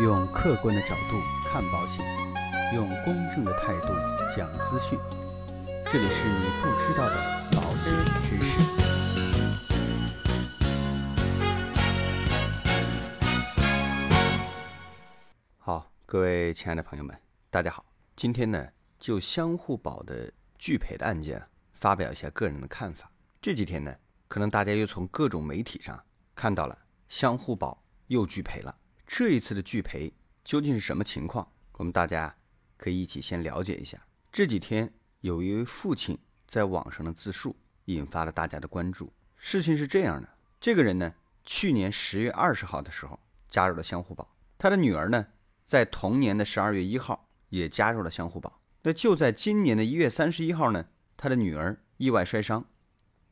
用客观的角度看保险，用公正的态度讲资讯。这里是你不知道的保险知识。好，各位亲爱的朋友们，大家好。今天呢，就相互保的拒赔的案件，发表一下个人的看法。这几天呢，可能大家又从各种媒体上看到了相互保又拒赔了。这一次的拒赔究竟是什么情况？我们大家可以一起先了解一下。这几天有一位父亲在网上的自述，引发了大家的关注。事情是这样的，这个人呢，去年十月二十号的时候加入了相互保，他的女儿呢，在同年的十二月一号也加入了相互保。那就在今年的一月三十一号呢，他的女儿意外摔伤，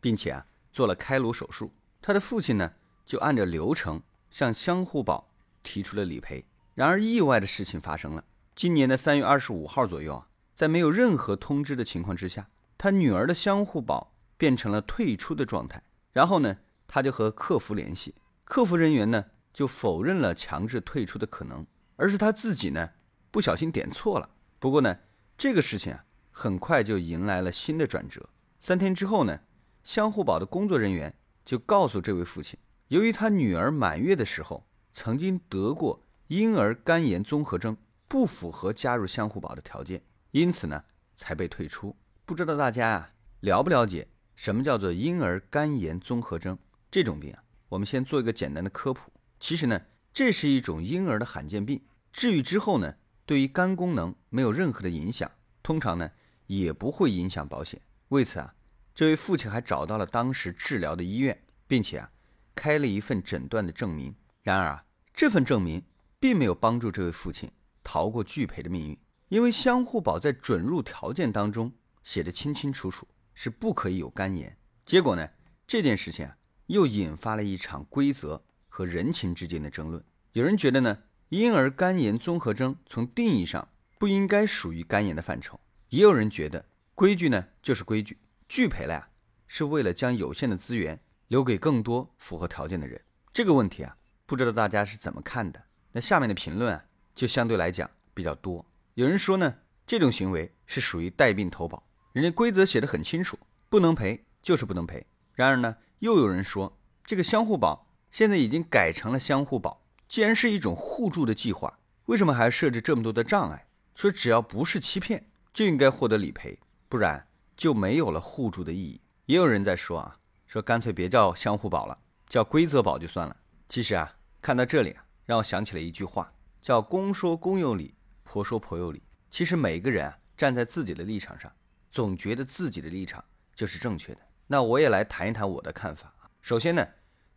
并且啊做了开颅手术。他的父亲呢，就按照流程向相互保提出了理赔。然而意外的事情发生了，今年的三月二十五号左右啊，在没有任何通知的情况之下，他女儿的相互保变成了退出的状态。然后呢，他就和客服联系，客服人员呢就否认了强制退出的可能，而是他自己呢不小心点错了。不过呢，这个事情啊很快就迎来了新的转折。三天之后呢，相互保的工作人员就告诉这位父亲，由于他女儿满月的时候曾经得过婴儿肝炎综合征，不符合加入相互保的条件，因此呢才被退出。不知道大家啊了不了解？什么叫做婴儿肝炎综合征？这种病啊，我们先做一个简单的科普。其实呢，这是一种婴儿的罕见病，治愈之后呢，对于肝功能没有任何的影响，通常呢也不会影响保险。为此啊，这位父亲还找到了当时治疗的医院，并且啊开了一份诊断的证明。然而啊，这份证明并没有帮助这位父亲逃过拒赔的命运，因为相互保在准入条件当中写的清清楚楚。是不可以有肝炎。结果呢，这件事情啊，又引发了一场规则和人情之间的争论。有人觉得呢，婴儿肝炎综合征从定义上不应该属于肝炎的范畴；也有人觉得规矩呢就是规矩，拒赔了呀，是为了将有限的资源留给更多符合条件的人。这个问题啊，不知道大家是怎么看的？那下面的评论啊，就相对来讲比较多。有人说呢，这种行为是属于带病投保。人家规则写的很清楚，不能赔就是不能赔。然而呢，又有人说这个相互保现在已经改成了相互保，既然是一种互助的计划，为什么还要设置这么多的障碍？说只要不是欺骗，就应该获得理赔，不然就没有了互助的意义。也有人在说啊，说干脆别叫相互保了，叫规则保就算了。其实啊，看到这里啊，让我想起了一句话，叫公说公有理，婆说婆有理。其实每个人啊，站在自己的立场上。总觉得自己的立场就是正确的，那我也来谈一谈我的看法啊。首先呢，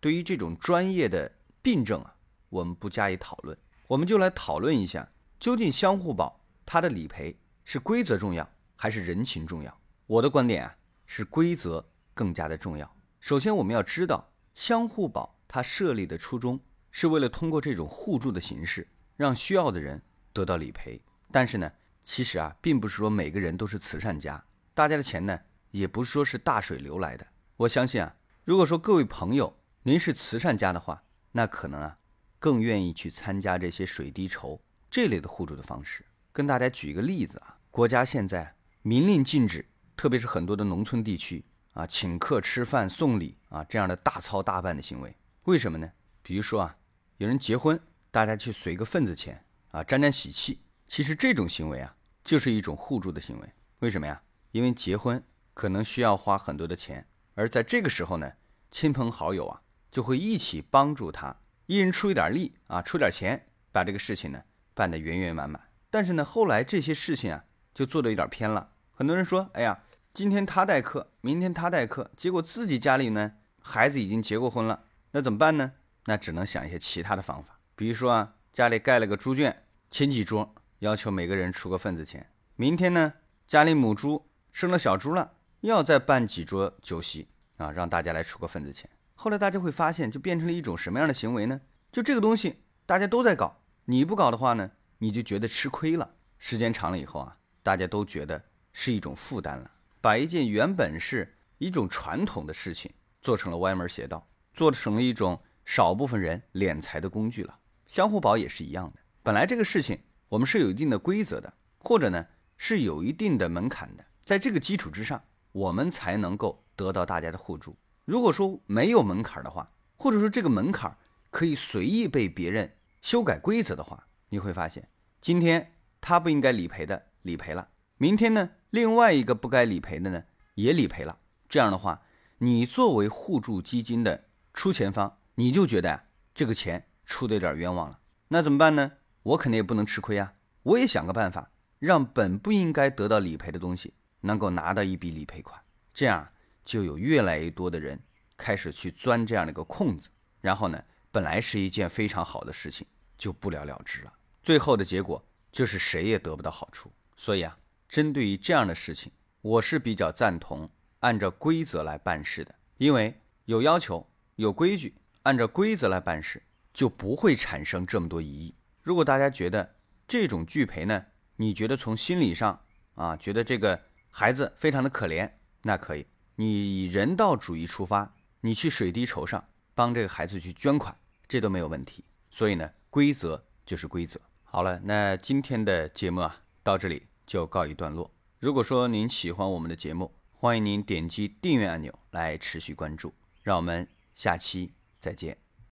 对于这种专业的病症啊，我们不加以讨论，我们就来讨论一下，究竟相互保它的理赔是规则重要还是人情重要？我的观点啊，是规则更加的重要。首先我们要知道，相互保它设立的初衷是为了通过这种互助的形式，让需要的人得到理赔。但是呢，其实啊，并不是说每个人都是慈善家，大家的钱呢，也不是说是大水流来的。我相信啊，如果说各位朋友您是慈善家的话，那可能啊，更愿意去参加这些水滴筹这类的互助的方式。跟大家举一个例子啊，国家现在明令禁止，特别是很多的农村地区啊，请客吃饭送礼啊这样的大操大办的行为。为什么呢？比如说啊，有人结婚，大家去随个份子钱啊，沾沾喜气。其实这种行为啊，就是一种互助的行为。为什么呀？因为结婚可能需要花很多的钱，而在这个时候呢，亲朋好友啊就会一起帮助他，一人出一点力啊，出点钱，把这个事情呢办得圆圆满满。但是呢，后来这些事情啊就做的有点偏了。很多人说，哎呀，今天他代课，明天他代课，结果自己家里呢孩子已经结过婚了，那怎么办呢？那只能想一些其他的方法，比如说啊，家里盖了个猪圈，请几桌。要求每个人出个份子钱。明天呢，家里母猪生了小猪了，又要再办几桌酒席啊，让大家来出个份子钱。后来大家会发现，就变成了一种什么样的行为呢？就这个东西大家都在搞，你不搞的话呢，你就觉得吃亏了。时间长了以后啊，大家都觉得是一种负担了，把一件原本是一种传统的事情做成了歪门邪道，做成了一种少部分人敛财的工具了。相互保也是一样的。本来这个事情我们是有一定的规则的，或者呢是有一定的门槛的，在这个基础之上，我们才能够得到大家的互助。如果说没有门槛的话，或者说这个门槛可以随意被别人修改规则的话，你会发现，今天他不应该理赔的理赔了，明天呢另外一个不该理赔的呢也理赔了。这样的话，你作为互助基金的出钱方，你就觉得这个钱出的有点冤枉了。那怎么办呢？我肯定也不能吃亏啊！我也想个办法，让本不应该得到理赔的东西能够拿到一笔理赔款。这样就有越来越多的人开始去钻这样的一个空子，然后呢，本来是一件非常好的事情，就不了了之了。最后的结果就是谁也得不到好处。所以啊，针对于这样的事情，我是比较赞同按照规则来办事的，因为有要求、有规矩，按照规则来办事。就不会产生这么多疑义。如果大家觉得这种拒赔呢，你觉得从心理上啊，觉得这个孩子非常的可怜，那可以，你以人道主义出发，你去水滴筹上帮这个孩子去捐款，这都没有问题。所以呢，规则就是规则。好了，那今天的节目啊，到这里就告一段落。如果说您喜欢我们的节目，欢迎您点击订阅按钮来持续关注。让我们下期再见。